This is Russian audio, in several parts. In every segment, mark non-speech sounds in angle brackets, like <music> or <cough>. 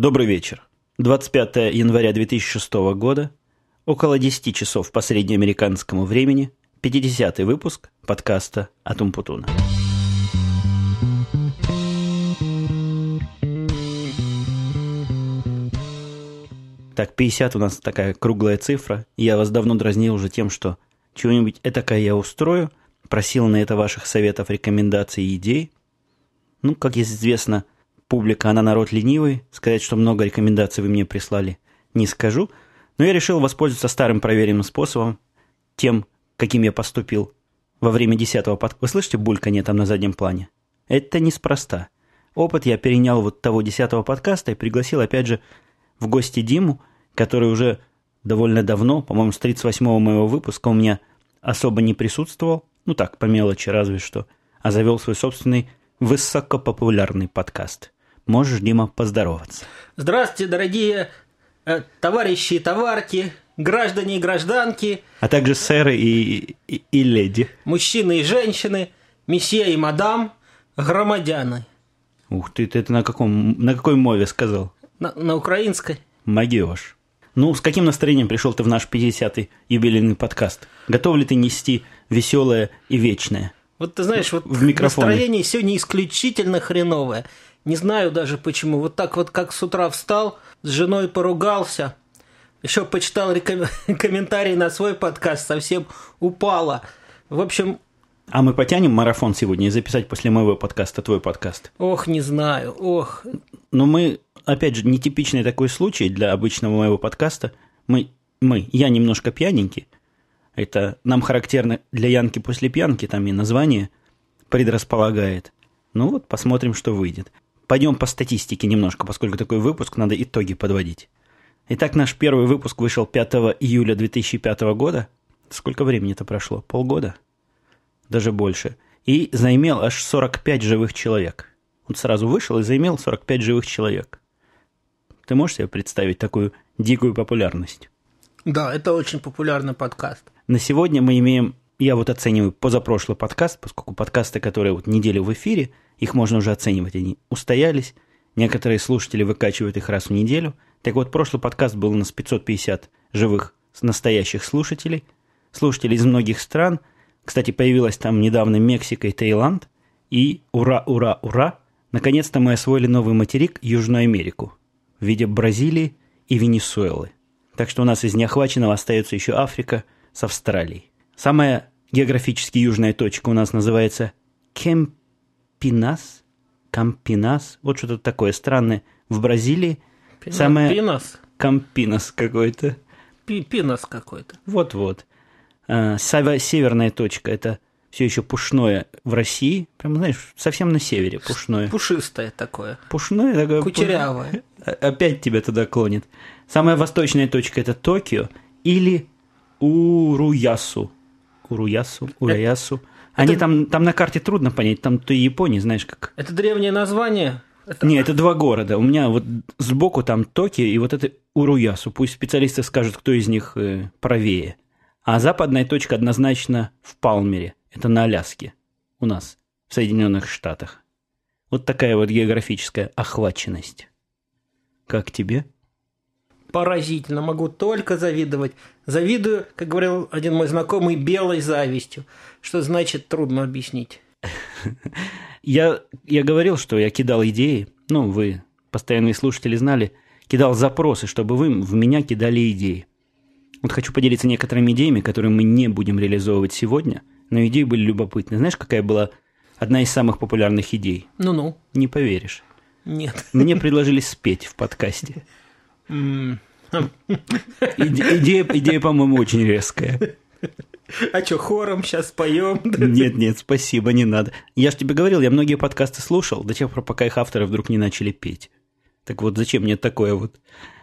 Добрый вечер. 25 января 2006 года, около 10 часов по среднеамериканскому времени, 50 выпуск подкаста «Атум Путуна». Так, 50 у нас такая круглая цифра. Я вас давно дразнил уже тем, что чего-нибудь этакое я устрою. Просил на это ваших советов, рекомендаций и идей. Ну, как известно, публика, она народ ленивый. Сказать, что много рекомендаций вы мне прислали, не скажу. Но я решил воспользоваться старым проверенным способом, тем, каким я поступил во время десятого подкаста. Вы слышите бульканье там на заднем плане? Это неспроста. Опыт я перенял вот того десятого подкаста и пригласил, опять же, в гости Диму, который уже довольно давно, по-моему, с 38-го моего выпуска у меня особо не присутствовал, ну так, по мелочи разве что, а завел свой собственный высокопопулярный подкаст. Можешь, Дима, поздороваться. Здравствуйте, дорогие э, товарищи и товарки, граждане и гражданки, А также сэры и, и, и леди. мужчины и женщины, месье и мадам, громадяны. Ух ты, ты это на, каком, на какой мове сказал? На, на украинской. Магиош. Ну, с каким настроением пришел ты в наш 50-й юбилейный подкаст? Готов ли ты нести веселое и вечное? Вот ты знаешь, вот В микрофоне. настроение сегодня исключительно хреновое. Не знаю даже почему. Вот так вот, как с утра встал, с женой поругался, еще почитал реком- <laughs> комментарии на свой подкаст, совсем упало. В общем, А мы потянем марафон сегодня и записать после моего подкаста твой подкаст. ох, не знаю, ох. Но мы, опять же, нетипичный такой случай для обычного моего подкаста. Мы, мы, я немножко пьяненький. Это нам характерно для Янки после пьянки, там и название предрасполагает. Ну вот, посмотрим, что выйдет. Пойдем по статистике немножко, поскольку такой выпуск, надо итоги подводить. Итак, наш первый выпуск вышел 5 июля 2005 года. Сколько времени это прошло? Полгода? Даже больше. И заимел аж 45 живых человек. Он сразу вышел и заимел 45 живых человек. Ты можешь себе представить такую дикую популярность? Да, это очень популярный подкаст. На сегодня мы имеем, я вот оцениваю позапрошлый подкаст, поскольку подкасты, которые вот неделю в эфире, их можно уже оценивать, они устоялись. Некоторые слушатели выкачивают их раз в неделю. Так вот, прошлый подкаст был у нас 550 живых настоящих слушателей. Слушатели из многих стран. Кстати, появилась там недавно Мексика и Таиланд. И ура, ура, ура! Наконец-то мы освоили новый материк Южную Америку в виде Бразилии и Венесуэлы. Так что у нас из неохваченного остается еще Африка с Австралией. Самая географически южная точка у нас называется Кемпинас. Кампинас. Вот что-то такое странное. В Бразилии Пина- самая Пинос. Кампинас какой-то. Пи- Пинос какой-то. Вот-вот. А, северная точка – это все еще пушное в России. Прям, знаешь, совсем на севере пушное. Пушистое такое. Пушное такое. Кучерявое. О- Опять тебя туда клонит. Самая восточная точка – это Токио или Уруясу. Уруясу, Ураясу. Они там, там на карте трудно понять, там то Япония, знаешь, как... Это древнее название? Это- Не, это два города. У меня вот сбоку там Токио и вот это Уруясу. Пусть специалисты скажут, кто из них э, правее. А западная точка однозначно в Палмере. Это на Аляске. У нас, в Соединенных Штатах. Вот такая вот географическая охваченность. Как тебе? Поразительно, могу только завидовать. Завидую, как говорил один мой знакомый, белой завистью. Что значит трудно объяснить. <laughs> Я, я говорил, что я кидал идеи. Ну, вы, постоянные слушатели, знали. Кидал запросы, чтобы вы в меня кидали идеи. Вот хочу поделиться некоторыми идеями, которые мы не будем реализовывать сегодня, но идеи были любопытны. Знаешь, какая была одна из самых популярных идей? Ну-ну. Не поверишь. Нет. Мне предложили спеть в подкасте. <laughs> Иде- Идея, идея по-моему, очень резкая. А что, хором сейчас поем? Нет, нет, спасибо, не надо. Я же тебе говорил, я многие подкасты слушал до тех пор, пока их авторы вдруг не начали петь. Так вот, зачем мне такое вот,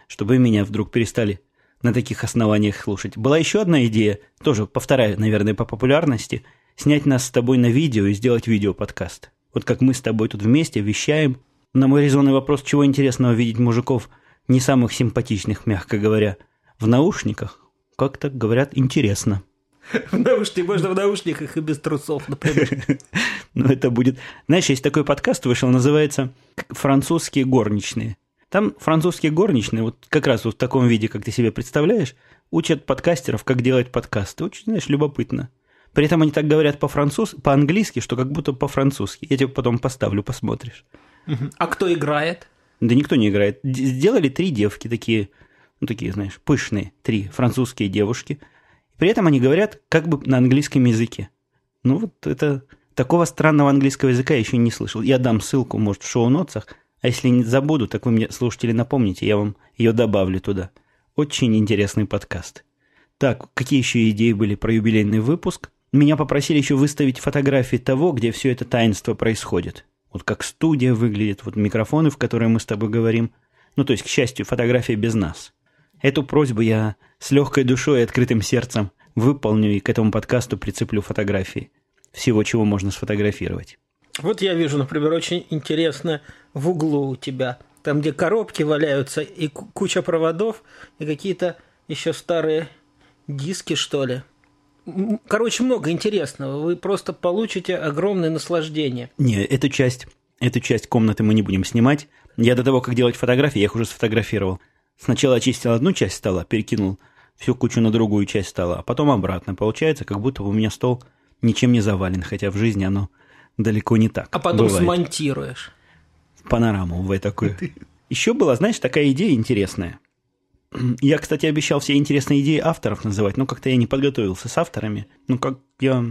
чтобы меня вдруг перестали на таких основаниях слушать? Была еще одна идея, тоже повторяю, наверное, по популярности, снять нас с тобой на видео и сделать видео-подкаст. Вот как мы с тобой тут вместе вещаем. На мой резонный вопрос, чего интересного видеть мужиков, не самых симпатичных, мягко говоря, в наушниках, как-то, говорят, интересно. <laughs> В наушниках, можно в наушниках и без трусов, например. <laughs> Ну, это будет... Знаешь, есть такой подкаст вышел, называется «Французские горничные». Там французские горничные, вот как раз вот в таком виде, как ты себе представляешь, учат подкастеров, как делать подкасты. Очень, знаешь, любопытно. При этом они так говорят по-француз, по-английски, что как будто по-французски. Я тебе потом поставлю, посмотришь. А кто играет? Да никто не играет. Сделали три девки такие, ну такие, знаешь, пышные, три французские девушки. При этом они говорят как бы на английском языке. Ну вот это... Такого странного английского языка я еще не слышал. Я дам ссылку, может, в шоу-нотсах. А если не забуду, так вы мне, слушатели, напомните, я вам ее добавлю туда. Очень интересный подкаст. Так, какие еще идеи были про юбилейный выпуск? Меня попросили еще выставить фотографии того, где все это таинство происходит. Вот как студия выглядит, вот микрофоны, в которые мы с тобой говорим. Ну, то есть, к счастью, фотография без нас. Эту просьбу я с легкой душой и открытым сердцем выполню и к этому подкасту прицеплю фотографии всего, чего можно сфотографировать. Вот я вижу, например, очень интересно в углу у тебя, там, где коробки валяются, и ку- куча проводов, и какие-то еще старые диски, что ли. Короче, много интересного. Вы просто получите огромное наслаждение. Не, эту часть, эту часть комнаты мы не будем снимать. Я до того, как делать фотографии, я их уже сфотографировал. Сначала очистил одну часть стола, перекинул всю кучу на другую часть стола, а потом обратно. Получается, как будто у меня стол ничем не завален, хотя в жизни оно далеко не так. А потом бывает. смонтируешь. панораму в такую. <laughs> Еще была, знаешь, такая идея интересная. Я, кстати, обещал все интересные идеи авторов называть, но как-то я не подготовился с авторами. Ну, как я,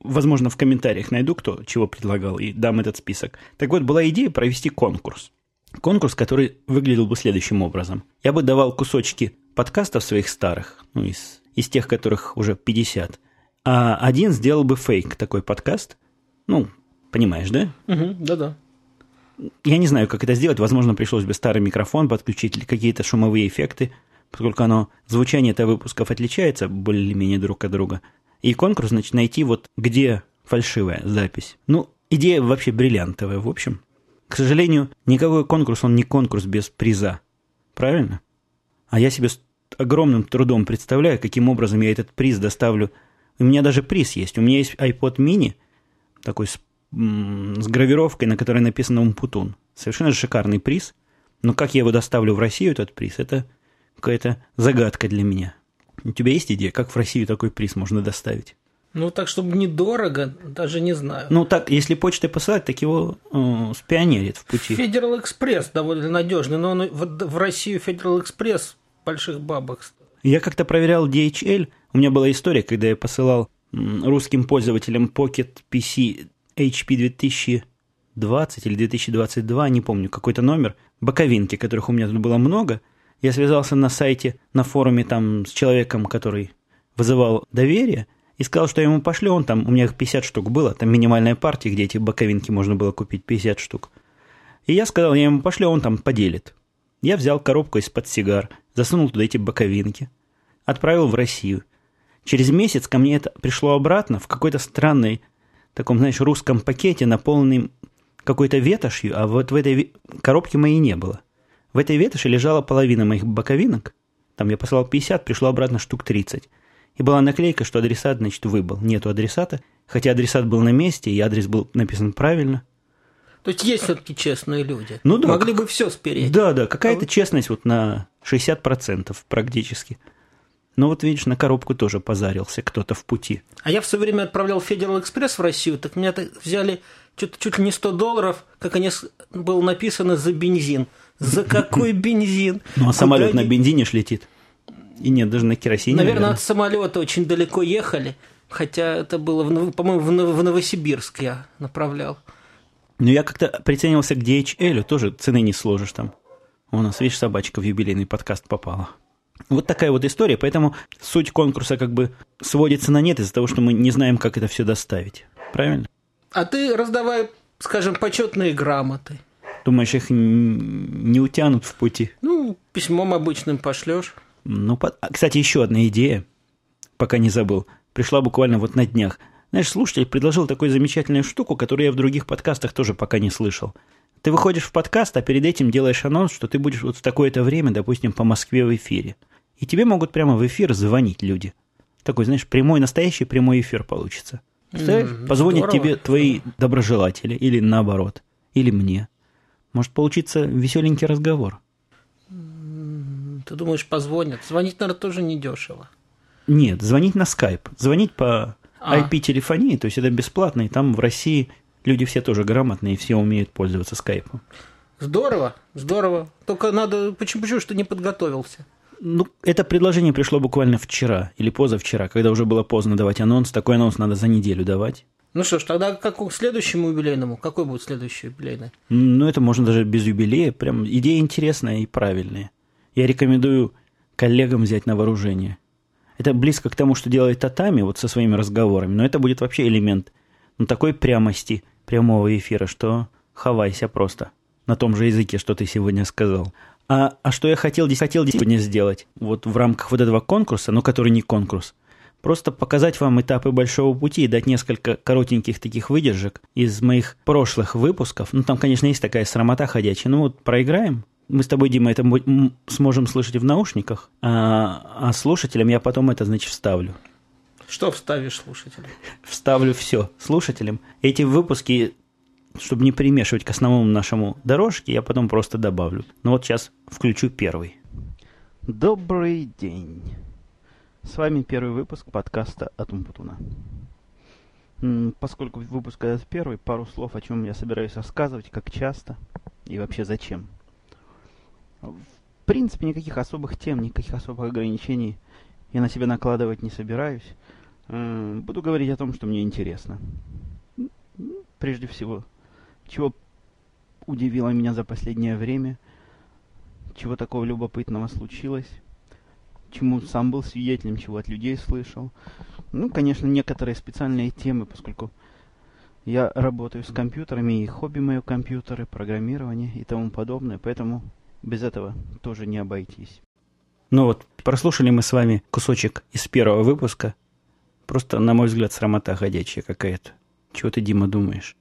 возможно, в комментариях найду, кто чего предлагал, и дам этот список. Так вот, была идея провести конкурс. Конкурс, который выглядел бы следующим образом. Я бы давал кусочки подкастов своих старых, ну, из, из тех, которых уже 50, а один сделал бы фейк такой подкаст. Ну, понимаешь, да? Мгм, Да-да. Я не знаю, как это сделать. Возможно, пришлось бы старый микрофон подключить или какие-то шумовые эффекты, поскольку оно, звучание этого выпусков отличается более-менее друг от друга. И конкурс, значит, найти вот где фальшивая запись. Ну, идея вообще бриллиантовая, в общем. К сожалению, никакой конкурс, он не конкурс без приза. Правильно? А я себе с огромным трудом представляю, каким образом я этот приз доставлю. У меня даже приз есть. У меня есть iPod mini, такой с, с гравировкой, на которой написано «Умпутун». Совершенно шикарный приз. Но как я его доставлю в Россию, этот приз, это какая-то загадка для меня. У тебя есть идея, как в Россию такой приз можно доставить? Ну, так, чтобы недорого, даже не знаю. Ну, так, если почтой посылать, так его э, спионерит в пути. Федерал Экспресс довольно надежный, но он в, в Россию Федерал Экспресс больших бабок. Я как-то проверял DHL. У меня была история, когда я посылал русским пользователям Pocket PC HP 2020 или 2022, не помню, какой-то номер, боковинки, которых у меня тут было много. Я связался на сайте, на форуме там с человеком, который вызывал доверие, и сказал, что я ему пошлю, он там, у меня их 50 штук было, там минимальная партия, где эти боковинки можно было купить 50 штук. И я сказал, я ему пошлю, он там поделит. Я взял коробку из-под сигар, засунул туда эти боковинки, отправил в Россию. Через месяц ко мне это пришло обратно в какой-то странной, таком, знаешь, русском пакете, наполненном какой-то ветошью, а вот в этой коробке моей не было. В этой ветоши лежала половина моих боковинок. Там я послал 50, пришло обратно штук 30. И была наклейка, что адресат, значит, выбыл. Нету адресата, хотя адресат был на месте, и адрес был написан правильно. То есть есть все-таки честные люди. Ну да, Могли бы все спереть. Да, да, какая-то честность вот на 60% практически. Но вот видишь, на коробку тоже позарился кто-то в пути. А я в свое время отправлял Федерал Экспресс в Россию, так меня так взяли чуть, чуть ли не 100 долларов, как они было написано, за бензин. За какой <laughs> бензин? Ну, а самолет на бензине ж летит. И нет, даже на керосине. Наверное, от самолета очень далеко ехали. Хотя это было, по-моему, в Нов- в Новосибирск я направлял. Но я как-то приценивался к DHL, тоже цены не сложишь там. У нас, видишь, собачка в юбилейный подкаст попала. Вот такая вот история, поэтому суть конкурса как бы сводится на нет из-за того, что мы не знаем, как это все доставить. Правильно? А ты раздавай, скажем, почетные грамоты. Думаешь, их не утянут в пути? Ну, письмом обычным пошлешь. Ну, по- а, кстати, еще одна идея, пока не забыл, пришла буквально вот на днях. Знаешь, слушатель предложил такую замечательную штуку, которую я в других подкастах тоже пока не слышал. Ты выходишь в подкаст, а перед этим делаешь анонс, что ты будешь вот в такое-то время, допустим, по Москве в эфире. И тебе могут прямо в эфир звонить люди. Такой, знаешь, прямой, настоящий прямой эфир получится. Представляешь? М, Позвонят здорово. тебе твои доброжелатели, или наоборот, или мне. Может получиться веселенький разговор. Ты думаешь, позвонят? Звонить, наверное, тоже недешево. Нет, звонить на скайп. Звонить по А. IP-телефонии, то есть это бесплатно, и там в России люди все тоже грамотные, и все умеют пользоваться скайпом. Здорово, здорово. Только надо... Почему, почему что не подготовился? Ну, это предложение пришло буквально вчера или позавчера, когда уже было поздно давать анонс. Такой анонс надо за неделю давать. Ну что ж, тогда как к следующему юбилейному? Какой будет следующий юбилейный? Ну, это можно даже без юбилея. Прям идея интересная и правильная. Я рекомендую коллегам взять на вооружение. Это близко к тому, что делает Татами вот со своими разговорами, но это будет вообще элемент ну, такой прямости прямого эфира, что хавайся просто на том же языке, что ты сегодня сказал. А, а что я хотел, хотел сегодня сделать, вот в рамках вот этого конкурса, но который не конкурс, просто показать вам этапы большого пути и дать несколько коротеньких таких выдержек из моих прошлых выпусков. Ну, там, конечно, есть такая срамота ходячая. Ну, вот проиграем. Мы с тобой, Дима, это сможем слышать в наушниках, а, а слушателям я потом это, значит, вставлю. Что вставишь слушателям? Вставлю все слушателям. Эти выпуски, чтобы не примешивать к основному нашему дорожке, я потом просто добавлю. Ну вот сейчас включу первый. Добрый день. С вами первый выпуск подкаста от Умпутуна. Поскольку выпуск этот первый, пару слов, о чем я собираюсь рассказывать, как часто и вообще зачем. В принципе, никаких особых тем, никаких особых ограничений я на себя накладывать не собираюсь. Буду говорить о том, что мне интересно. Прежде всего, чего удивило меня за последнее время, чего такого любопытного случилось, чему сам был свидетелем, чего от людей слышал. Ну, конечно, некоторые специальные темы, поскольку я работаю с компьютерами, и хобби мое компьютеры, программирование и тому подобное, поэтому без этого тоже не обойтись. Ну вот, прослушали мы с вами кусочек из первого выпуска. Просто, на мой взгляд, срамота ходячая какая-то. Чего ты, Дима, думаешь?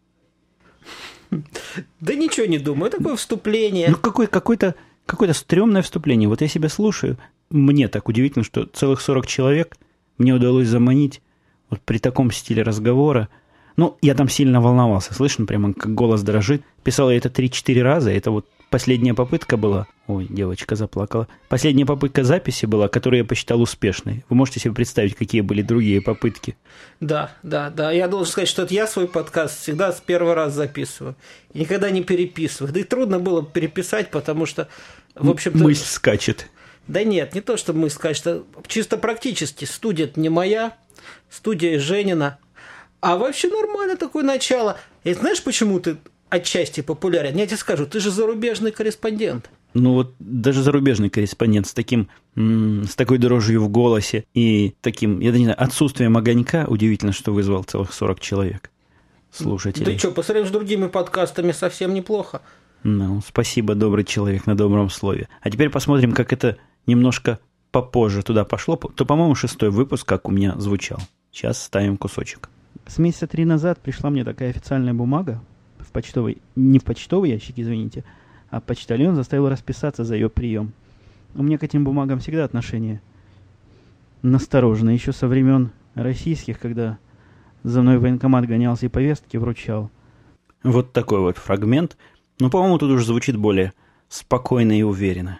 Да ничего не думаю, такое вступление. Ну, какой-то, какое-то стрёмное вступление. Вот я себя слушаю. Мне так удивительно, что целых 40 человек мне удалось заманить вот при таком стиле разговора. Ну, я там сильно волновался. Слышно прямо, как голос дрожит. Писал я это 3-4 раза. Это вот последняя попытка была. Ой, девочка заплакала. Последняя попытка записи была, которую я посчитал успешной. Вы можете себе представить, какие были другие попытки? Да, да, да. Я должен сказать, что это я свой подкаст всегда с первого раза записываю. И никогда не переписываю. Да и трудно было переписать, потому что, в общем-то... Мысль скачет. Да нет, не то, что мы сказать, что чисто практически студия не моя, студия Женина. А вообще нормально такое начало. И знаешь, почему ты отчасти популярен? Я тебе скажу, ты же зарубежный корреспондент. Ну вот даже зарубежный корреспондент с таким, с такой дрожью в голосе и таким, я не знаю, отсутствием огонька, удивительно, что вызвал целых 40 человек слушателей. Да что, по сравнению с другими подкастами совсем неплохо. Ну, спасибо, добрый человек, на добром слове. А теперь посмотрим, как это немножко попозже туда пошло. То, по-моему, шестой выпуск, как у меня звучал. Сейчас ставим кусочек. С месяца три назад пришла мне такая официальная бумага в почтовый, не в почтовый ящик, извините, а почтальон заставил расписаться за ее прием. У меня к этим бумагам всегда отношение настороженное, еще со времен российских, когда за мной в военкомат гонялся и повестки вручал. Вот такой вот фрагмент. Ну, по-моему, тут уже звучит более спокойно и уверенно.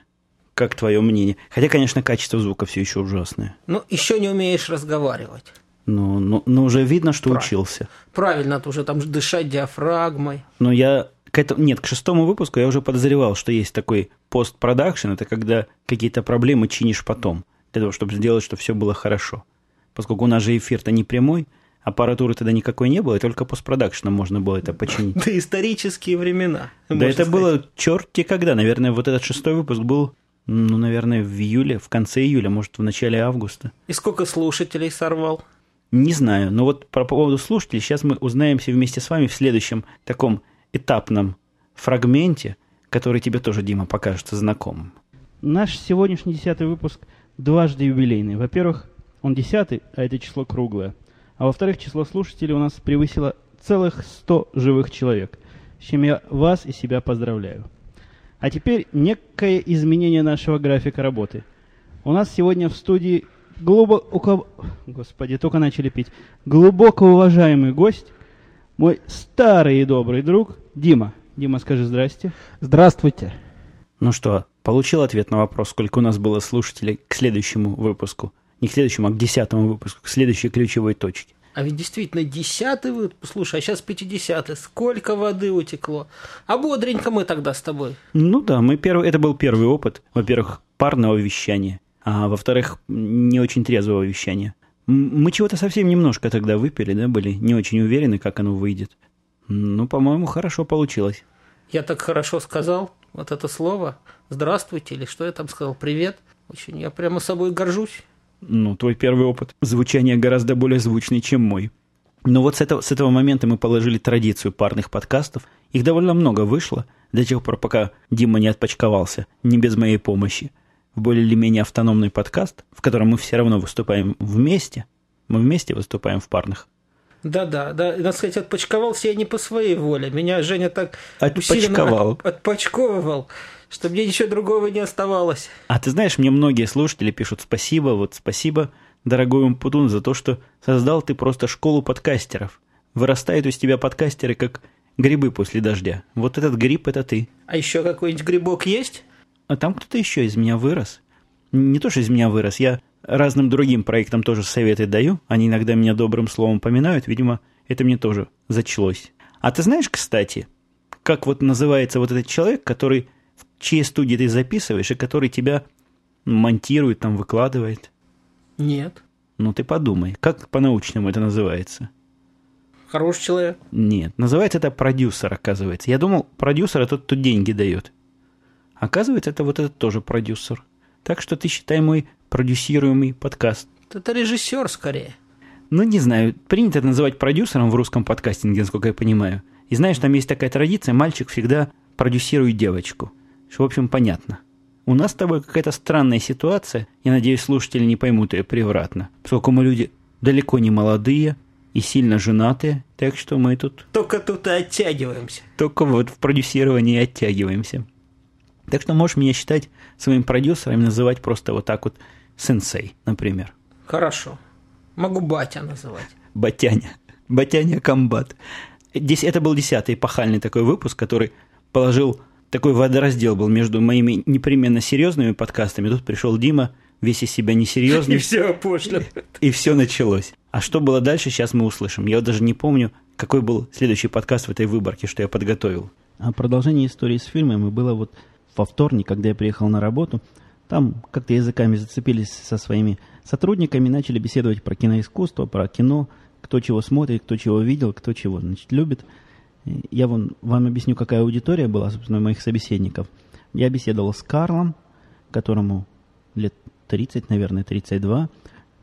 Как твое мнение? Хотя, конечно, качество звука все еще ужасное. Ну, еще не умеешь разговаривать. Но, но, но уже видно, что Правильно. учился. Правильно, надо уже там дышать диафрагмой. Но я к этому, нет, к шестому выпуску я уже подозревал, что есть такой постпродакшн, это когда какие-то проблемы чинишь потом, для того, чтобы сделать, чтобы все было хорошо. Поскольку у нас же эфир-то не прямой, аппаратуры тогда никакой не было, и только постпродакшном можно было это починить. Да исторические времена. Да это сказать. было черти когда. Наверное, вот этот шестой выпуск был, ну, наверное, в июле, в конце июля, может, в начале августа. И сколько слушателей сорвал? Не знаю, но вот по поводу слушателей сейчас мы узнаемся вместе с вами в следующем таком этапном фрагменте, который тебе тоже, Дима, покажется знакомым. Наш сегодняшний десятый выпуск дважды юбилейный. Во-первых, он десятый, а это число круглое. А во-вторых, число слушателей у нас превысило целых 100 живых человек, с чем я вас и себя поздравляю. А теперь некое изменение нашего графика работы. У нас сегодня в студии глубоко... Господи, только начали пить. Глубоко уважаемый гость, мой старый и добрый друг Дима. Дима, скажи здрасте. Здравствуйте. Ну что, получил ответ на вопрос, сколько у нас было слушателей к следующему выпуску? Не к следующему, а к десятому выпуску, к следующей ключевой точке. А ведь действительно десятый выпуск. Слушай, а сейчас пятидесятый. Сколько воды утекло. А бодренько мы тогда с тобой. Ну да, мы первый, это был первый опыт. Во-первых, парного вещания. А во-вторых, не очень трезвого вещания. Мы чего-то совсем немножко тогда выпили, да, были не очень уверены, как оно выйдет. Ну, по-моему, хорошо получилось. Я так хорошо сказал вот это слово. Здравствуйте, или что я там сказал? Привет. Очень я прямо собой горжусь. Ну, твой первый опыт звучания гораздо более звучный, чем мой. Но вот с этого, с этого момента мы положили традицию парных подкастов. Их довольно много вышло, до тех пор, пока Дима не отпочковался, не без моей помощи. В более или менее автономный подкаст, в котором мы все равно выступаем вместе. Мы вместе выступаем в парных. Да-да, да. Надо сказать, отпочковался я не по своей воле. Меня Женя так Отпочковал. От, <laughs> отпочковывал что мне ничего другого не оставалось. А ты знаешь, мне многие слушатели пишут спасибо, вот спасибо, дорогой Умпутун, за то, что создал ты просто школу подкастеров. Вырастают из тебя подкастеры, как грибы после дождя. Вот этот гриб – это ты. А еще какой-нибудь грибок есть? А там кто-то еще из меня вырос. Не то, что из меня вырос, я разным другим проектам тоже советы даю. Они иногда меня добрым словом поминают. Видимо, это мне тоже зачлось. А ты знаешь, кстати, как вот называется вот этот человек, который в чьей студии ты записываешь, и который тебя монтирует, там выкладывает? Нет. Ну ты подумай, как по-научному это называется? Хороший человек. Нет, называется это продюсер, оказывается. Я думал, продюсер это тот, кто деньги дает. Оказывается, это вот этот тоже продюсер. Так что ты считай мой продюсируемый подкаст. Это режиссер скорее. Ну, не знаю, принято это называть продюсером в русском подкастинге, насколько я понимаю. И знаешь, там есть такая традиция, мальчик всегда продюсирует девочку. Что, в общем, понятно. У нас с тобой какая-то странная ситуация. Я надеюсь, слушатели не поймут ее превратно. Поскольку мы люди далеко не молодые и сильно женатые, так что мы тут... Только тут и оттягиваемся. Только вот в продюсировании оттягиваемся. Так что можешь меня считать своим продюсером, называть просто вот так вот сенсей, например. Хорошо. Могу батя называть. Батяня. Батяня комбат. Здесь это был десятый эпохальный такой выпуск, который положил такой водораздел был между моими непременно серьезными подкастами. Тут пришел Дима, весь из себя несерьезный. И все пошло. И все началось. А что было дальше, сейчас мы услышим. Я даже не помню, какой был следующий подкаст в этой выборке, что я подготовил. А продолжение истории с фильмами было вот во вторник, когда я приехал на работу. Там как-то языками зацепились со своими сотрудниками, начали беседовать про киноискусство, про кино, кто чего смотрит, кто чего видел, кто чего значит, любит – я вон, вам объясню, какая аудитория была, собственно, моих собеседников. Я беседовал с Карлом, которому лет 30, наверное, 32,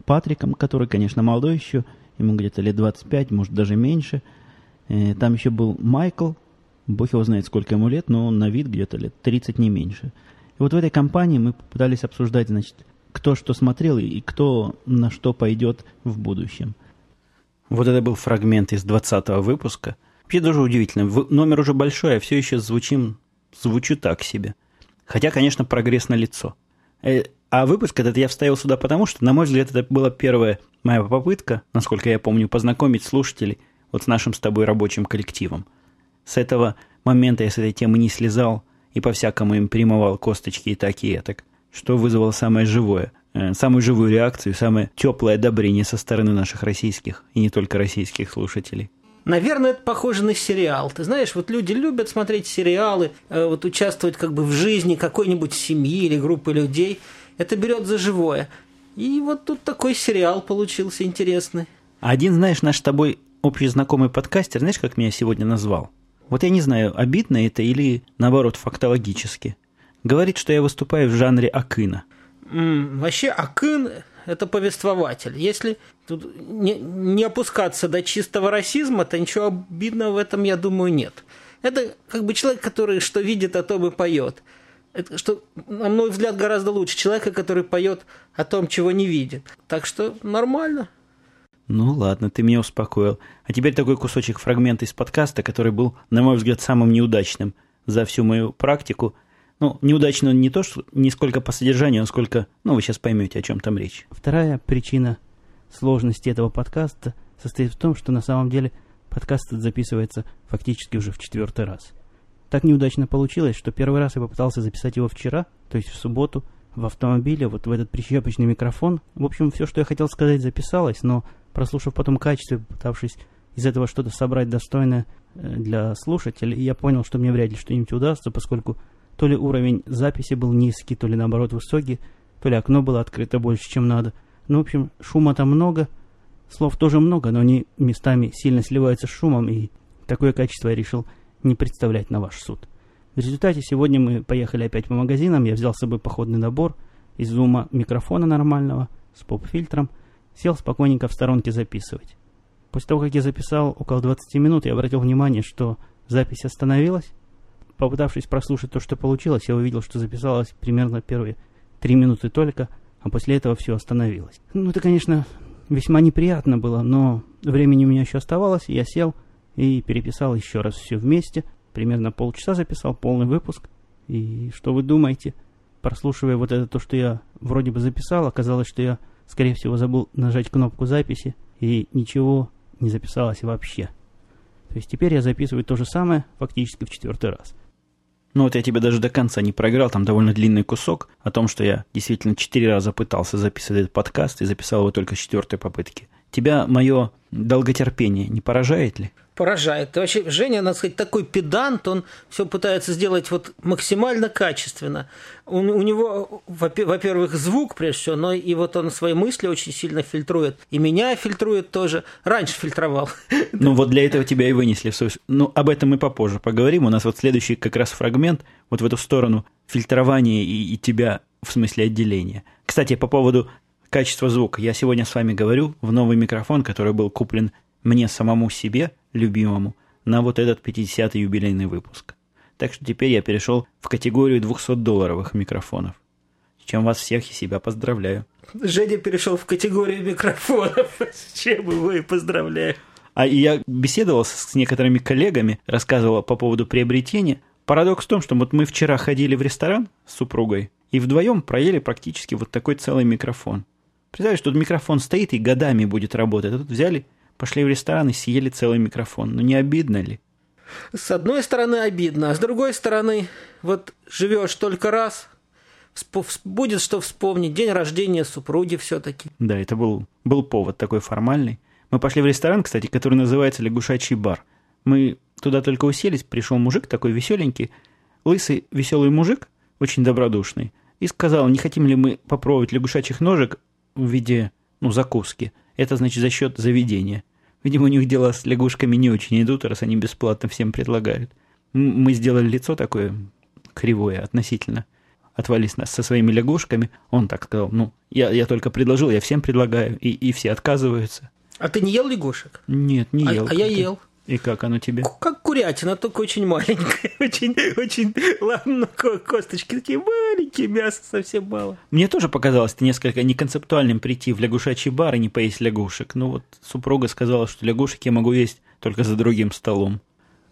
Патриком, который, конечно, молодой еще, ему где-то лет 25, может, даже меньше. Э, там еще был Майкл, бог его знает, сколько ему лет, но он на вид где-то лет 30, не меньше. И вот в этой компании мы пытались обсуждать, значит, кто что смотрел и кто на что пойдет в будущем. Вот это был фрагмент из 20 выпуска – Вообще даже удивительно. Номер уже большой, а все еще звучим, звучу так себе. Хотя, конечно, прогресс на лицо. Э, а выпуск этот я вставил сюда потому, что, на мой взгляд, это была первая моя попытка, насколько я помню, познакомить слушателей вот с нашим с тобой рабочим коллективом. С этого момента я с этой темы не слезал и по-всякому им примывал косточки и так и так, что вызвало самое живое, э, самую живую реакцию, самое теплое одобрение со стороны наших российских и не только российских слушателей. Наверное, это похоже на сериал. Ты знаешь, вот люди любят смотреть сериалы, э, вот участвовать как бы в жизни какой-нибудь семьи или группы людей. Это берет за живое. И вот тут такой сериал получился интересный. Один, знаешь, наш с тобой общий знакомый подкастер, знаешь, как меня сегодня назвал? Вот я не знаю, обидно это или, наоборот, фактологически. Говорит, что я выступаю в жанре Акына. М, вообще, Акын это повествователь. Если тут не, не опускаться до чистого расизма, то ничего обидного в этом, я думаю, нет. Это как бы человек, который что видит, о том и поет. Это, что, на мой взгляд, гораздо лучше человека, который поет о том, чего не видит. Так что нормально. Ну ладно, ты меня успокоил. А теперь такой кусочек фрагмента из подкаста, который был, на мой взгляд, самым неудачным за всю мою практику – ну, неудачно не то, что не сколько по содержанию, а сколько, ну, вы сейчас поймете, о чем там речь. Вторая причина сложности этого подкаста состоит в том, что на самом деле подкаст записывается фактически уже в четвертый раз. так неудачно получилось, что первый раз я попытался записать его вчера, то есть в субботу, в автомобиле, вот в этот прищепочный микрофон. В общем, все, что я хотел сказать, записалось, но прослушав потом качестве, попытавшись из этого что-то собрать достойное э, для слушателей, я понял, что мне вряд ли что-нибудь удастся, поскольку то ли уровень записи был низкий, то ли наоборот высокий, то ли окно было открыто больше, чем надо. Ну, в общем, шума там много, слов тоже много, но они местами сильно сливаются с шумом, и такое качество я решил не представлять на ваш суд. В результате сегодня мы поехали опять по магазинам, я взял с собой походный набор из зума микрофона нормального с поп-фильтром, сел спокойненько в сторонке записывать. После того, как я записал около 20 минут, я обратил внимание, что запись остановилась. Попытавшись прослушать то, что получилось, я увидел, что записалось примерно первые 3 минуты только, а после этого все остановилось. Ну, это, конечно, весьма неприятно было, но времени у меня еще оставалось, и я сел и переписал еще раз все вместе. Примерно полчаса записал полный выпуск. И что вы думаете? Прослушивая вот это то, что я вроде бы записал, оказалось, что я, скорее всего, забыл нажать кнопку записи, и ничего не записалось вообще. То есть теперь я записываю то же самое фактически в четвертый раз. Ну вот я тебе даже до конца не проиграл, там довольно длинный кусок о том, что я действительно четыре раза пытался записывать этот подкаст и записал его только с четвертой попытки. Тебя мое долготерпение не поражает ли? поражает. И вообще, Женя, надо сказать, такой педант, он все пытается сделать вот максимально качественно. У, у него, во-первых, звук, прежде всего, но и вот он свои мысли очень сильно фильтрует. И меня фильтрует тоже. Раньше фильтровал. <laughs> Ну, вот для этого тебя и вынесли. Ну, об этом мы попозже поговорим. У нас вот следующий как раз фрагмент вот в эту сторону фильтрования и, и тебя в смысле отделения. Кстати, по поводу качества звука. Я сегодня с вами говорю в новый микрофон, который был куплен мне самому себе, любимому, на вот этот 50-й юбилейный выпуск. Так что теперь я перешел в категорию 200-долларовых микрофонов. С чем вас всех и себя поздравляю. Женя перешел в категорию микрофонов. <laughs> С чем его и поздравляю. А я беседовал с некоторыми коллегами, рассказывал по поводу приобретения. Парадокс в том, что вот мы вчера ходили в ресторан с супругой и вдвоем проели практически вот такой целый микрофон. Представляешь, тут микрофон стоит и годами будет работать. А тут взяли Пошли в ресторан и съели целый микрофон. Ну не обидно ли? С одной стороны обидно, а с другой стороны, вот живешь только раз, будет что вспомнить. День рождения супруги все-таки. Да, это был, был повод такой формальный. Мы пошли в ресторан, кстати, который называется «Лягушачий бар». Мы туда только уселись, пришел мужик такой веселенький, лысый веселый мужик, очень добродушный, и сказал, не хотим ли мы попробовать лягушачьих ножек в виде, ну, закуски – это значит за счет заведения. Видимо, у них дела с лягушками не очень идут, раз они бесплатно всем предлагают. Мы сделали лицо такое кривое относительно. Отвались нас со своими лягушками. Он так сказал, ну, я, я только предложил, я всем предлагаю, и, и все отказываются. А ты не ел лягушек? Нет, не а, ел. А, а я ел. И как оно тебе? Как курятина, только очень маленькая. <laughs> Очень, очень, ладно, косточки такие маленькие, мяса совсем мало. Мне тоже показалось это несколько неконцептуальным прийти в лягушачий бар и не поесть лягушек. Ну вот супруга сказала, что лягушек я могу есть только за другим столом.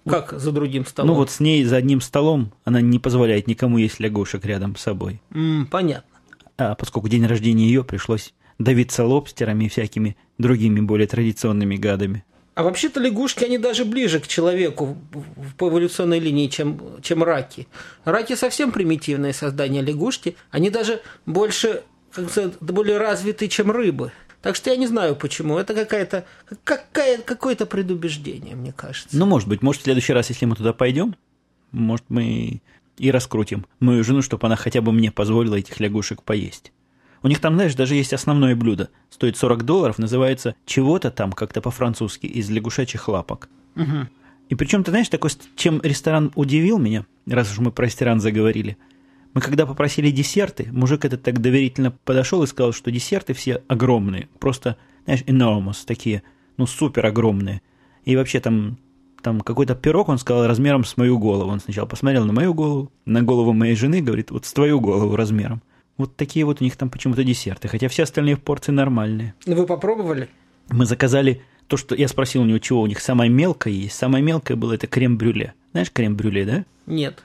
Как за другим столом? Ну вот с ней за одним столом она не позволяет никому есть лягушек рядом с собой. Mm, понятно. А поскольку день рождения ее пришлось давиться лобстерами и всякими другими более традиционными гадами. А вообще-то лягушки, они даже ближе к человеку по эволюционной линии, чем, чем раки. Раки совсем примитивные создания лягушки. Они даже больше, как сказать, более развиты, чем рыбы. Так что я не знаю почему. Это какая-то, какая, какое-то предубеждение, мне кажется. Ну, может быть. Может, в следующий раз, если мы туда пойдем, может, мы и раскрутим мою жену, чтобы она хотя бы мне позволила этих лягушек поесть. У них там, знаешь, даже есть основное блюдо. Стоит 40 долларов, называется чего-то там, как-то по-французски, из лягушачьих лапок. Угу. И причем, ты знаешь, такой, чем ресторан удивил меня, раз уж мы про ресторан заговорили, мы когда попросили десерты, мужик этот так доверительно подошел и сказал, что десерты все огромные, просто, знаешь, enormous такие, ну, супер огромные. И вообще там, там какой-то пирог, он сказал, размером с мою голову. Он сначала посмотрел на мою голову, на голову моей жены, говорит, вот с твою голову размером. Вот такие вот у них там почему-то десерты, хотя все остальные порции нормальные. Ну, вы попробовали? Мы заказали то, что я спросил у него, чего у них самое мелкое есть. Самое мелкое было это крем-брюле. Знаешь крем-брюле, да? Нет.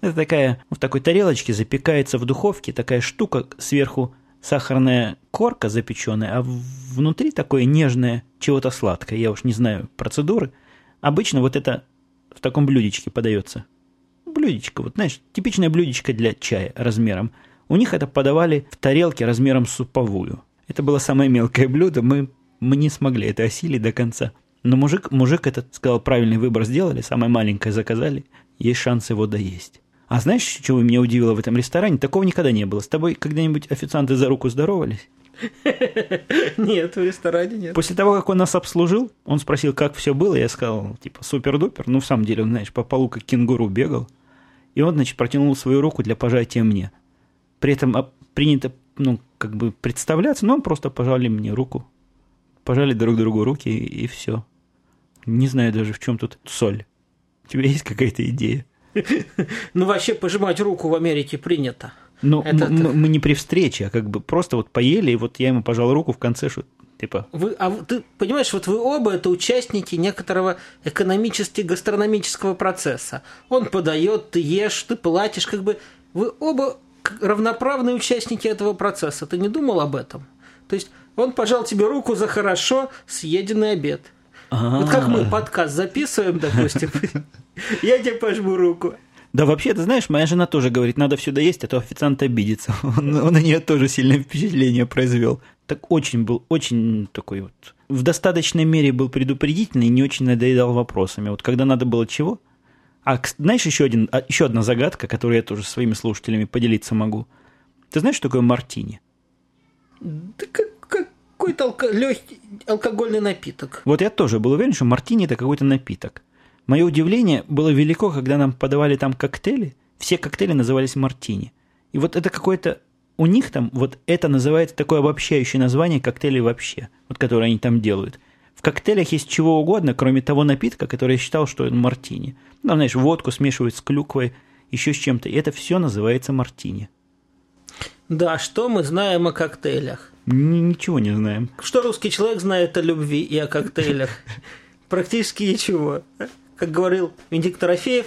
Это такая, в такой тарелочке запекается в духовке, такая штука, сверху сахарная корка запеченная, а внутри такое нежное чего-то сладкое. Я уж не знаю процедуры. Обычно вот это в таком блюдечке подается. блюдечко, вот знаешь, типичное блюдечко для чая размером. У них это подавали в тарелке размером суповую. Это было самое мелкое блюдо, мы, мы не смогли это осилить до конца. Но мужик, мужик этот сказал, правильный выбор сделали, самое маленькое заказали, есть шанс его доесть. А знаешь, чего меня удивило в этом ресторане? Такого никогда не было. С тобой когда-нибудь официанты за руку здоровались? Нет, в ресторане нет. После того, как он нас обслужил, он спросил, как все было. Я сказал, типа, супер-дупер. Ну, в самом деле, он, знаешь, по полу как кенгуру бегал. И он, значит, протянул свою руку для пожатия мне. При этом а, принято, ну, как бы представляться, но просто пожали мне руку. Пожали друг другу руки, и, и все. Не знаю даже, в чем тут соль. У тебя есть какая-то идея? Ну, вообще, пожимать руку в Америке принято. Ну, это, мы, не при встрече, а как бы просто вот поели, и вот я ему пожал руку в конце, что типа... Вы, а ты понимаешь, вот вы оба это участники некоторого экономически-гастрономического процесса. Он подает, ты ешь, ты платишь, как бы вы оба равноправные участники этого процесса. Ты не думал об этом? То есть он пожал тебе руку за хорошо съеденный обед. А-а-а. Вот как мы подкаст записываем, допустим, <laughs> я тебе пожму руку. Да, вообще, ты знаешь, моя жена тоже говорит, надо все доесть, а то официант обидится. <laughs> Он, он на нее тоже сильное впечатление произвел. Так очень был, очень такой вот... В достаточной мере был предупредительный и не очень надоедал вопросами. Вот когда надо было чего? А знаешь, еще, один, а, еще одна загадка, которую я тоже со своими слушателями поделиться могу. Ты знаешь, что такое мартини? Да как, какой-то алко- легкий алкогольный напиток. Вот я тоже был уверен, что мартини это какой-то напиток. Мое удивление было велико, когда нам подавали там коктейли. Все коктейли назывались мартини. И вот это какое-то... У них там вот это называется такое обобщающее название коктейлей вообще, вот которые они там делают. В коктейлях есть чего угодно, кроме того напитка, который я считал, что это мартини. Ну, знаешь, водку смешивают с клюквой, еще с чем-то. И это все называется мартини. Да, что мы знаем о коктейлях? Ничего не знаем. Что русский человек знает о любви и о коктейлях? <laughs> Практически ничего как говорил Венедикт Трофеев,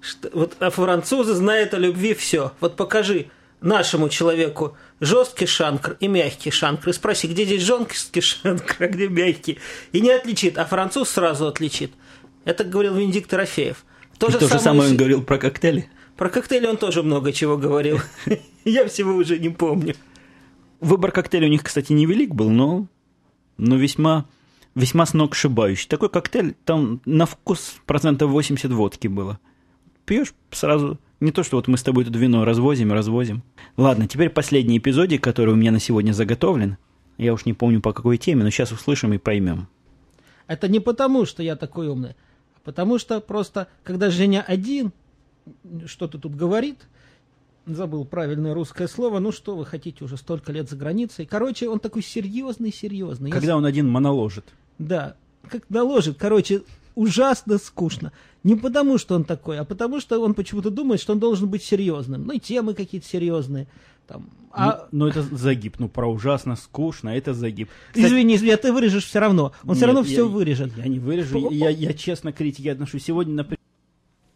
что, вот а французы знают о любви все. Вот покажи нашему человеку жесткий шанкр и мягкий шанкр, и спроси, где здесь жесткий шанкр, а где мягкий, и не отличит, а француз сразу отличит. Это говорил Венедикт Трофеев. То, же, то самое, самое он говорил про коктейли? Про коктейли он тоже много чего говорил. <laughs> Я всего уже не помню. Выбор коктейля у них, кстати, невелик был, но, но весьма весьма сногсшибающий. Такой коктейль, там на вкус процентов 80 водки было. Пьешь сразу, не то, что вот мы с тобой тут вино развозим, развозим. Ладно, теперь последний эпизодик, который у меня на сегодня заготовлен. Я уж не помню по какой теме, но сейчас услышим и поймем. Это не потому, что я такой умный, а потому что просто, когда Женя один что-то тут говорит, забыл правильное русское слово, ну что вы хотите, уже столько лет за границей. Короче, он такой серьезный-серьезный. Когда Если... он один моноложит. Да, как доложит. Короче, ужасно скучно. Не потому, что он такой, а потому, что он почему-то думает, что он должен быть серьезным. Ну и темы какие-то серьезные. Там, а... ну, ну, это загиб. Ну, про ужасно скучно, это загиб. Кстати, извини, извини, а ты вырежешь все равно. Он Нет, все равно я, все вырежет. Я не вырежу. Я, я честно к критике отношусь. Сегодня, например...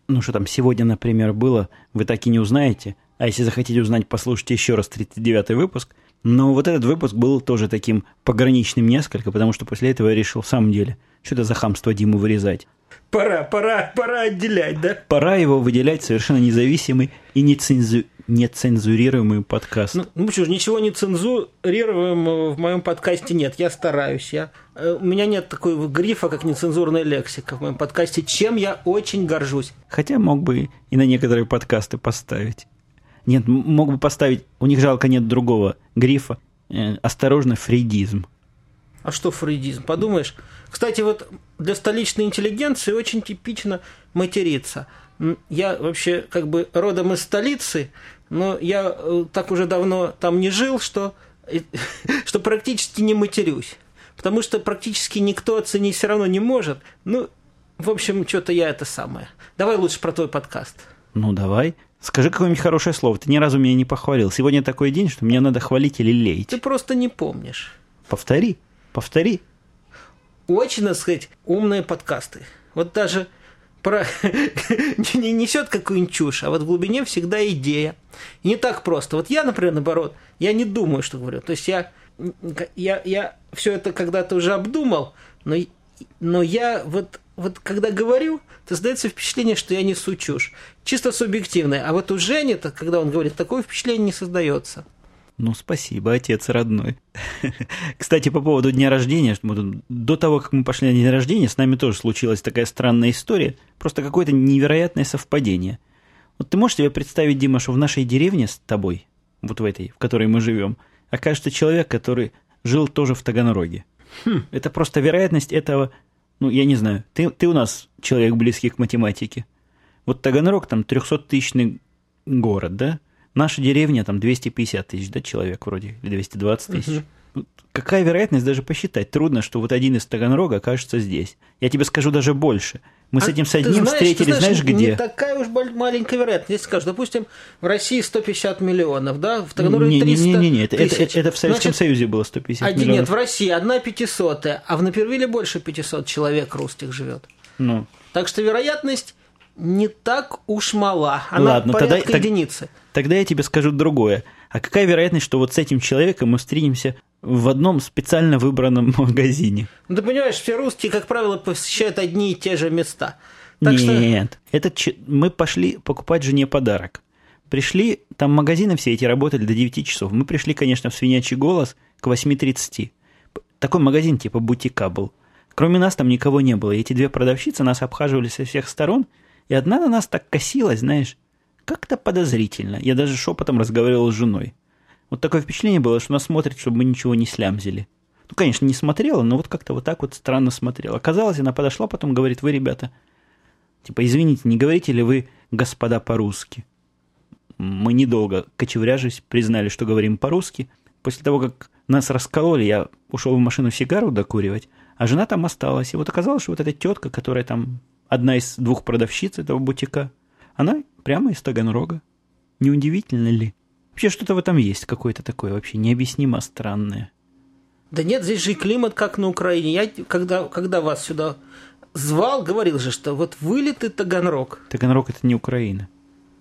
Ну, что там сегодня, например, было, вы так и не узнаете. А если захотите узнать, послушайте еще раз 39-й выпуск. Но вот этот выпуск был тоже таким пограничным несколько, потому что после этого я решил в самом деле, что это за хамство Диму вырезать. Пора, пора, пора отделять, да? Пора его выделять совершенно независимый и нецензу... нецензурируемый подкаст. Ну, ну что ж, ничего не цензурируемого в моем подкасте нет. Я стараюсь. Я... Э, у меня нет такой грифа, как нецензурная лексика в моем подкасте, чем я очень горжусь. Хотя мог бы и на некоторые подкасты поставить. Нет, мог бы поставить, у них жалко нет другого грифа. Э, осторожно, фрейдизм. А что фрейдизм? Подумаешь. Кстати, вот для столичной интеллигенции очень типично материться. Я вообще как бы родом из столицы, но я э, так уже давно там не жил, что, <laughs> что практически не матерюсь. Потому что практически никто оценить все равно не может. Ну, в общем, что-то я это самое. Давай лучше про твой подкаст. Ну, давай. Скажи какое-нибудь хорошее слово. Ты ни разу меня не похвалил. Сегодня такой день, что мне надо хвалить или леять. Ты просто не помнишь. Повтори. Повтори. Очень, так сказать, умные подкасты. Вот даже про... <laughs> не несет какую-нибудь чушь, а вот в глубине всегда идея. И не так просто. Вот я, например, наоборот, я не думаю, что говорю. То есть я, я, я все это когда-то уже обдумал, но но я вот, вот когда говорю, то создается впечатление, что я несу чушь. Чисто субъективное. А вот у Жени-то, когда он говорит, такое впечатление не создается. Ну, спасибо, отец родной. <laughs> Кстати, по поводу дня рождения, до того, как мы пошли на день рождения, с нами тоже случилась такая странная история, просто какое-то невероятное совпадение. Вот ты можешь себе представить, Дима, что в нашей деревне с тобой, вот в этой, в которой мы живем, окажется человек, который жил тоже в Таганроге. Хм. Это просто вероятность этого, ну, я не знаю, ты, ты у нас человек близкий к математике. Вот Таганрог там 300-тысячный город, да? Наша деревня там 250 тысяч, да, человек вроде, или 220 тысяч. Угу. Какая вероятность даже посчитать? Трудно, что вот один из Таганрога окажется здесь. Я тебе скажу даже больше. Мы а с этим с одним знаешь, встретились, знаешь, знаешь где? Не такая уж маленькая вероятность. Если скажу, допустим, в России 150 миллионов, да, в Таганроге 300 Не, не, не, это, это, это в Советском Значит, Союзе было 150 один, миллионов. Нет, в России одна пятисотая, а в Напервиле больше 500 человек русских живет. Ну. Так что вероятность не так уж мала. Она Ладно, порядка тогда, единицы. Тогда я тебе скажу другое. А какая вероятность, что вот с этим человеком мы встретимся в одном специально выбранном <laughs> магазине? Ну, ты понимаешь, все русские, как правило, посещают одни и те же места. Так Нет, что... этот, мы пошли покупать жене подарок. Пришли, там магазины все эти работали до 9 часов. Мы пришли, конечно, в свинячий голос к 8.30. Такой магазин типа бутика был. Кроме нас там никого не было. И эти две продавщицы нас обхаживали со всех сторон – и одна на нас так косилась, знаешь, как-то подозрительно. Я даже шепотом разговаривал с женой. Вот такое впечатление было, что она смотрит, чтобы мы ничего не слямзили. Ну, конечно, не смотрела, но вот как-то вот так вот странно смотрела. Оказалось, она подошла, потом говорит, вы, ребята, типа, извините, не говорите ли вы, господа, по-русски? Мы недолго кочевряжись, признали, что говорим по-русски. После того, как нас раскололи, я ушел в машину сигару докуривать, а жена там осталась. И вот оказалось, что вот эта тетка, которая там одна из двух продавщиц этого бутика, она прямо из Таганрога. Неудивительно ли? Вообще что-то в этом есть какое-то такое вообще необъяснимо странное. Да нет, здесь же и климат, как на Украине. Я, когда, когда вас сюда звал, говорил же, что вот вылет и Таганрог. Таганрог – это не Украина.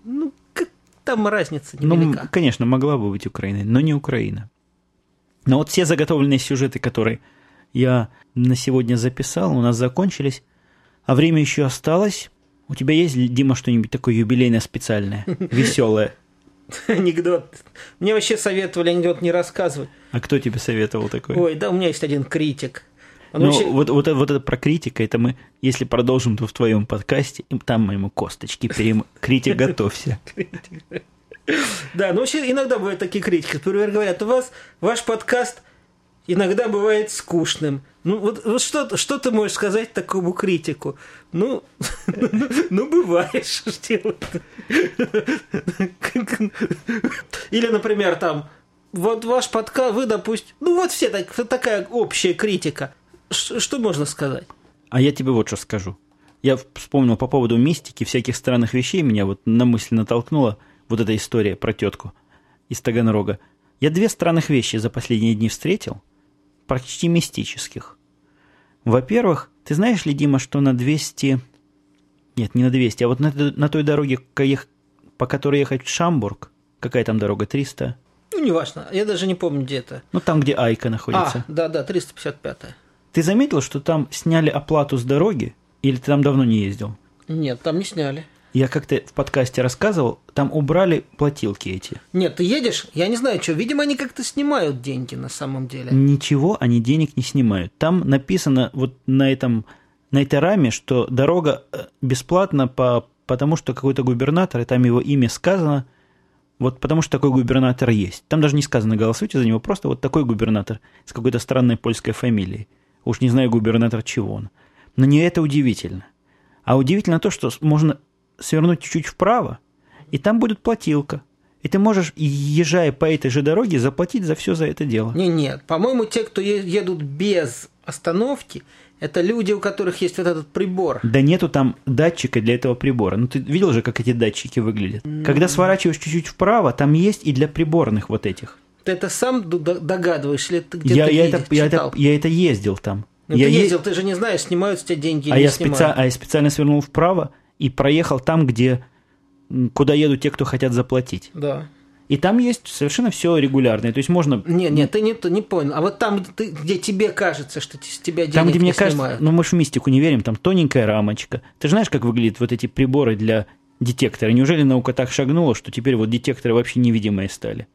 Ну, как там разница ну, невелика. Ну, конечно, могла бы быть Украиной, но не Украина. Но вот все заготовленные сюжеты, которые я на сегодня записал, у нас закончились. А время еще осталось. У тебя есть, Дима, что-нибудь такое юбилейное специальное, <laughs> веселое? Анекдот. Мне вообще советовали анекдот не рассказывать. А кто тебе советовал такой? Ой, да, у меня есть один критик. Он ну, вообще... вот, вот, вот это про критика, это мы, если продолжим, то в твоем подкасте, там мы ему косточки перем... <laughs> Критик, готовься. Да, ну вообще иногда бывают такие критики. Например, говорят, у вас ваш подкаст иногда бывает скучным. Ну, вот, вот что, что ты можешь сказать такому критику? Ну, <laughs> ну, бываешь. Или, например, там, вот ваш подкаст, вы, допустим, ну, вот все так, такая общая критика. Ш, что можно сказать? А я тебе вот что скажу. Я вспомнил по поводу мистики, всяких странных вещей, меня вот на мысль натолкнула вот эта история про тетку из Таганрога. Я две странных вещи за последние дни встретил – почти мистических. Во-первых, ты знаешь ли, Дима, что на 200... Нет, не на 200, а вот на, на той дороге, по которой ехать в Шамбург, какая там дорога, 300? Ну, неважно, я даже не помню, где это. Ну, там, где Айка находится. А, да-да, 355-я. Ты заметил, что там сняли оплату с дороги? Или ты там давно не ездил? Нет, там не сняли. Я как-то в подкасте рассказывал, там убрали платилки эти. Нет, ты едешь, я не знаю, что, видимо, они как-то снимают деньги на самом деле. Ничего они денег не снимают. Там написано вот на этом, на этой раме, что дорога э, бесплатна по, потому, что какой-то губернатор, и там его имя сказано, вот потому что такой губернатор есть. Там даже не сказано голосуйте за него, просто вот такой губернатор с какой-то странной польской фамилией. Уж не знаю губернатор чего он. Но не это удивительно. А удивительно то, что можно свернуть чуть-чуть вправо, и там будет платилка. И ты можешь, езжая по этой же дороге, заплатить за все за это дело. Не, нет. По-моему, те, кто едут без остановки, это люди, у которых есть вот этот прибор. Да нету там датчика для этого прибора. Ну, ты видел же, как эти датчики выглядят? Mm. Когда сворачиваешь чуть-чуть вправо, там есть и для приборных вот этих. Ты это сам догадываешься, или ты где-то я, я, это, я, это, я это ездил там. Ну, я ты ездил, е... ты же не знаешь, снимают с тебя деньги а или я не специ... А я специально свернул вправо, и проехал там, где куда едут те, кто хотят заплатить. Да. И там есть совершенно все регулярное. То есть можно... Нет, нет, ты не, не понял. А вот там, где, где тебе кажется, что с тебя денег Там, где не мне снимают. кажется, ну мы же в мистику не верим, там тоненькая рамочка. Ты же знаешь, как выглядят вот эти приборы для детектора? Неужели наука так шагнула, что теперь вот детекторы вообще невидимые стали?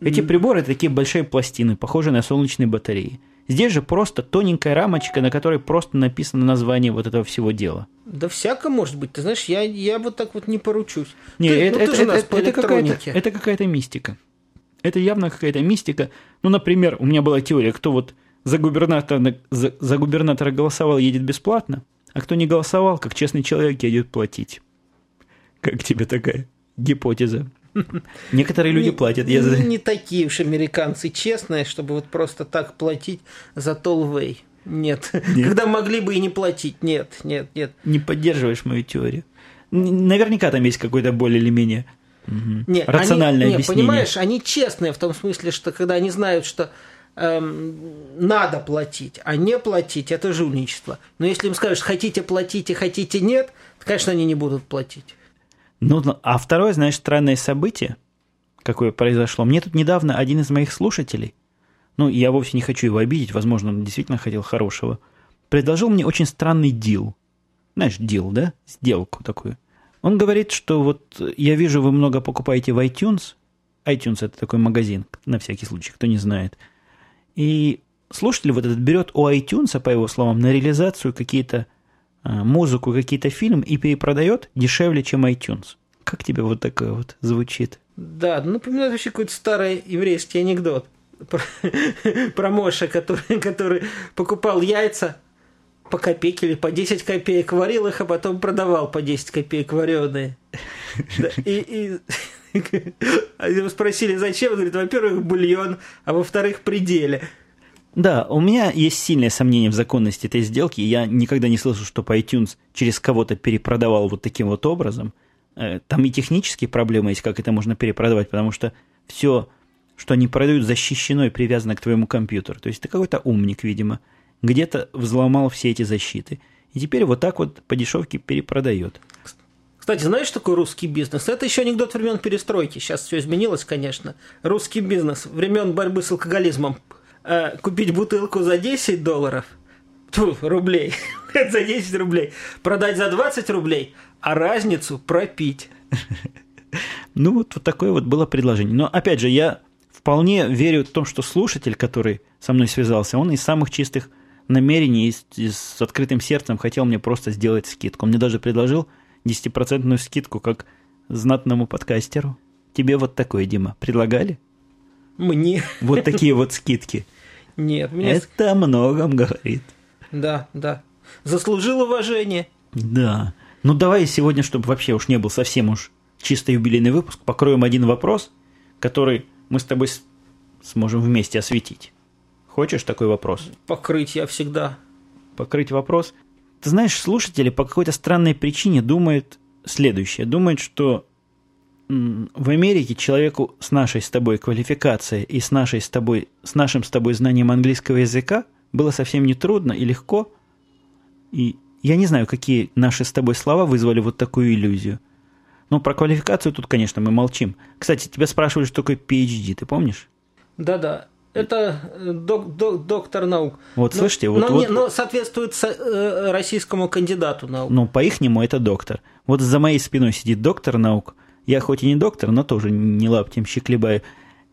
Эти приборы это такие большие пластины, похожие на солнечные батареи. Здесь же просто тоненькая рамочка, на которой просто написано название вот этого всего дела. Да всяко может быть. Ты знаешь, я, я вот так вот не поручусь. Не, Ты- это, ну, ты это, же у это- нас по это какая-то, это какая-то мистика. Это явно какая-то мистика. Ну, например, у меня была теория, кто вот за губернатора, за, за губернатора голосовал, едет бесплатно, а кто не голосовал, как честный человек, едет платить. Как тебе такая гипотеза? Некоторые люди Не- платят. Я Не такие уж американцы честные, чтобы вот просто так платить за Толвей. Нет. Когда могли бы и не платить. Нет, нет, нет. не поддерживаешь мою теорию. Наверняка там есть какой-то более или менее мгм, Не, рациональное они, не, объяснение. понимаешь, они честные в том смысле, что когда они знают, что эм, надо платить, а не платить – это жульничество. Но если им скажешь, хотите платите, хотите нет, то, конечно, они не будут платить. Ну, ну, а второе, знаешь, странное событие, какое произошло. Мне тут недавно один из моих слушателей, ну, я вовсе не хочу его обидеть, возможно, он действительно хотел хорошего, предложил мне очень странный дил. Знаешь, дил, да? Сделку такую. Он говорит, что вот я вижу, вы много покупаете в iTunes. iTunes это такой магазин, на всякий случай, кто не знает. И слушатель вот этот берет у iTunes, по его словам, на реализацию какие-то музыку, какие-то фильмы и перепродает дешевле, чем iTunes. Как тебе вот такое вот звучит? Да, напоминает вообще какой-то старый еврейский анекдот про, <laughs> про Моша, который, который покупал яйца по копейке или по 10 копеек, варил их, а потом продавал по 10 копеек вареные. Да, и, и <laughs> его спросили, зачем? Он говорит, во-первых, бульон, а во-вторых, пределе. Да, у меня есть сильное сомнение в законности этой сделки. Я никогда не слышал, что iTunes через кого-то перепродавал вот таким вот образом. Э, Там и технические проблемы есть, как это можно перепродавать, потому что все, что они продают, защищено и привязано к твоему компьютеру. То есть ты какой-то умник, видимо, где-то взломал все эти защиты. И теперь вот так вот по дешевке перепродает. Кстати, знаешь, что такое русский бизнес? Это еще анекдот времен перестройки. Сейчас все изменилось, конечно. Русский бизнес времен борьбы с алкоголизмом. Э, купить бутылку за 10 долларов, Тьфу, рублей, <laughs> за 10 рублей, продать за 20 рублей, а разницу пропить. Ну, вот, вот такое вот было предложение. Но, опять же, я вполне верю в том, что слушатель, который со мной связался, он из самых чистых намерений, и с, и с открытым сердцем хотел мне просто сделать скидку. Он мне даже предложил 10% скидку, как знатному подкастеру. Тебе вот такое, Дима, предлагали? Мне Вот такие вот скидки. Нет. Мне... Это о многом говорит. Да, да. Заслужил уважение. Да. Ну, давай сегодня, чтобы вообще уж не был совсем уж чисто юбилейный выпуск, покроем один вопрос, который мы с тобой сможем вместе осветить. Хочешь такой вопрос? Покрыть я всегда. Покрыть вопрос? Ты знаешь, слушатели по какой-то странной причине думают следующее. Думают, что в Америке человеку с нашей с тобой квалификацией и с, нашей с, тобой, с нашим с тобой знанием английского языка было совсем не трудно и легко. И я не знаю, какие наши с тобой слова вызвали вот такую иллюзию. Но про квалификацию тут, конечно, мы молчим. Кстати, тебя спрашивали, что такое PhD, ты помнишь? Да-да. Это э, док- док- доктор наук. Вот Но- слышите, вот- но, вот- не- но соответствует со- э, российскому кандидату наук. Ну, по-ихнему это доктор. Вот за моей спиной сидит доктор наук. Я хоть и не доктор, но тоже не лаптем щеклебаю,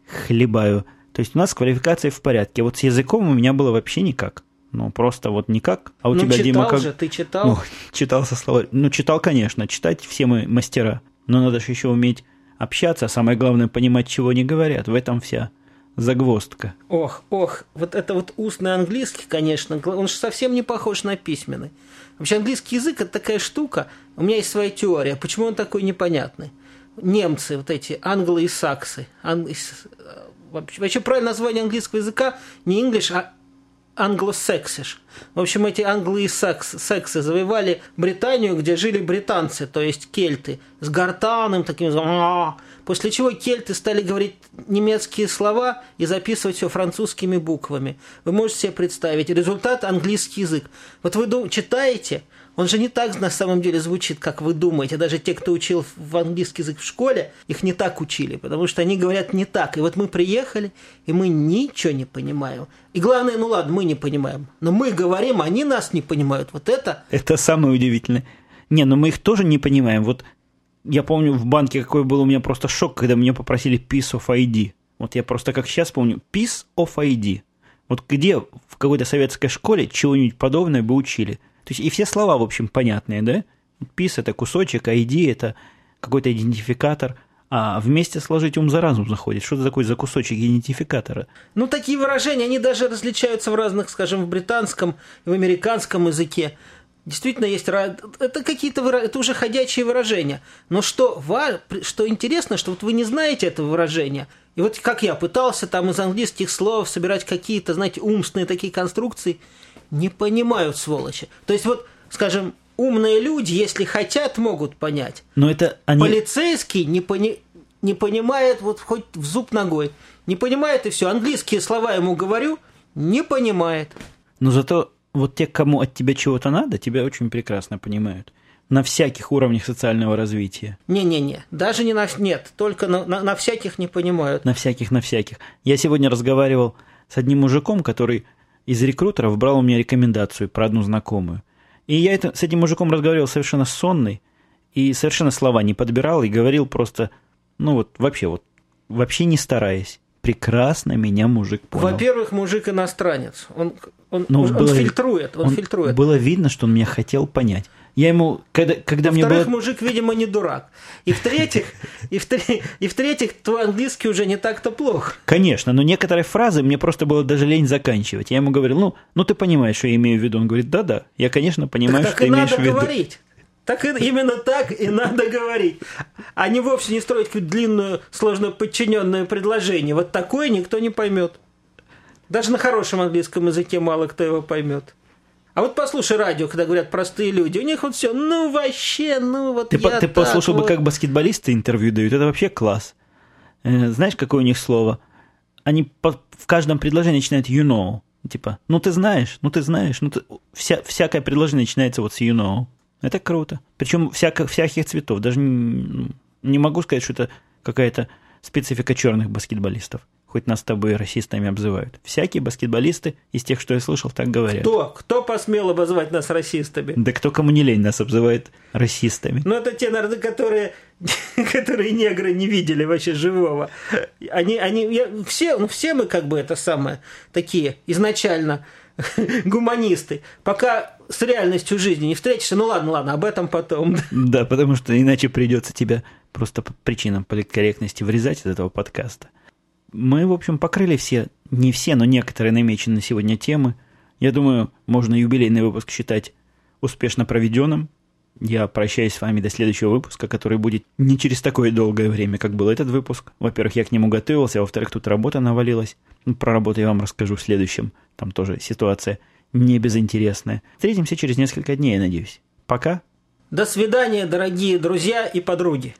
хлебаю. То есть у нас с квалификацией в порядке. Вот с языком у меня было вообще никак. Ну, просто вот никак. А у ну, тебя, читал Дима, как... же, ты читал. Ну, читал со слова. Ну, читал, конечно. Читать все мы мастера. Но надо же еще уметь общаться, а самое главное понимать, чего не говорят. В этом вся загвоздка. Ох, ох, вот это вот устный английский, конечно, он же совсем не похож на письменный. Вообще английский язык это такая штука, у меня есть своя теория, почему он такой непонятный. Немцы, вот эти англы и саксы. ан- э, Вообще, вообще правильное название английского языка не English, а англосексиш. В общем, эти англы и сакс, сексы завоевали Британию, где жили британцы, то есть кельты, с гортаном таким, «А». после чего кельты стали говорить немецкие слова и записывать все французскими буквами. Вы можете себе представить. Результат – английский язык. Вот вы дум- читаете, он же не так на самом деле звучит, как вы думаете. Даже те, кто учил в английский язык в школе, их не так учили, потому что они говорят не так. И вот мы приехали, и мы ничего не понимаем. И главное, ну ладно, мы не понимаем. Но мы говорим, они нас не понимают. Вот это... Это самое удивительное. Не, но мы их тоже не понимаем. Вот я помню в банке какой был у меня просто шок, когда меня попросили Piece of ID. Вот я просто как сейчас помню, Piece of ID. Вот где в какой-то советской школе чего-нибудь подобное бы учили – то есть и все слова, в общем, понятные, да? PIS – это кусочек, ID – это какой-то идентификатор, а вместе сложить ум за разум заходит. Что это такое за кусочек идентификатора? Ну, такие выражения, они даже различаются в разных, скажем, в британском в американском языке. Действительно есть это какие-то это уже ходячие выражения. Но что что интересно, что вот вы не знаете этого выражения. И вот как я пытался там из английских слов собирать какие-то, знаете, умственные такие конструкции – не понимают, сволочи. То есть вот, скажем, умные люди, если хотят, могут понять. Но это они... Полицейский не, пони... не понимает вот хоть в зуб ногой. Не понимает и все. Английские слова ему говорю, не понимает. Но зато вот те, кому от тебя чего-то надо, тебя очень прекрасно понимают. На всяких уровнях социального развития. Не-не-не, даже не на... Нет, только на, на, на всяких не понимают. На всяких, на всяких. Я сегодня разговаривал с одним мужиком, который из рекрутеров брал у меня рекомендацию про одну знакомую. И я это, с этим мужиком разговаривал совершенно сонный, и совершенно слова не подбирал, и говорил просто, ну вот вообще вот, вообще не стараясь. Прекрасно меня мужик понял. Во-первых, мужик иностранец. Он, он, он, было, он фильтрует, он, он фильтрует. Было видно, что он меня хотел понять. Я ему, когда, когда мне было... мужик, видимо, не дурак. И в-третьих, и в-третьих, и твой английский уже не так-то плохо. Конечно, но некоторые фразы мне просто было даже лень заканчивать. Я ему говорил, ну, ну ты понимаешь, что я имею в виду. Он говорит, да-да, я, конечно, понимаю, так, что так ты имеешь в виду. говорить. Так и, именно так и надо говорить. А не вовсе не строить какую-то длинную, сложно подчиненное предложение. Вот такое никто не поймет. Даже на хорошем английском языке мало кто его поймет. А вот послушай радио, когда говорят простые люди, у них вот все, ну вообще, ну вот Ты, я ты так послушал вот. бы, как баскетболисты интервью дают, это вообще класс. Э, знаешь, какое у них слово? Они по, в каждом предложении начинают you know. Типа, ну ты знаешь, ну ты знаешь, ну ты... Вся, всякое предложение начинается вот с you know. Это круто. Причем всяко, всяких цветов. Даже не, не могу сказать, что это какая-то специфика черных баскетболистов хоть нас с тобой расистами обзывают. Всякие баскетболисты из тех, что я слышал, так говорят. Кто? Кто посмел обозвать нас расистами? Да кто кому не лень нас обзывает расистами. Ну, это те народы, которые, <laughs> которые негры не видели вообще живого. Они, они, я, все, ну, все мы как бы это самое, такие изначально <laughs> гуманисты. Пока с реальностью жизни не встретишься, ну ладно, ладно, об этом потом. <laughs> Да, потому что иначе придется тебя просто по причинам политкорректности вырезать из этого подкаста. Мы, в общем, покрыли все, не все, но некоторые намеченные сегодня темы. Я думаю, можно юбилейный выпуск считать успешно проведенным. Я прощаюсь с вами до следующего выпуска, который будет не через такое долгое время, как был этот выпуск. Во-первых, я к нему готовился, а во-вторых, тут работа навалилась. Ну, про работу я вам расскажу в следующем. Там тоже ситуация не безинтересная. Встретимся через несколько дней, я надеюсь. Пока. До свидания, дорогие друзья и подруги.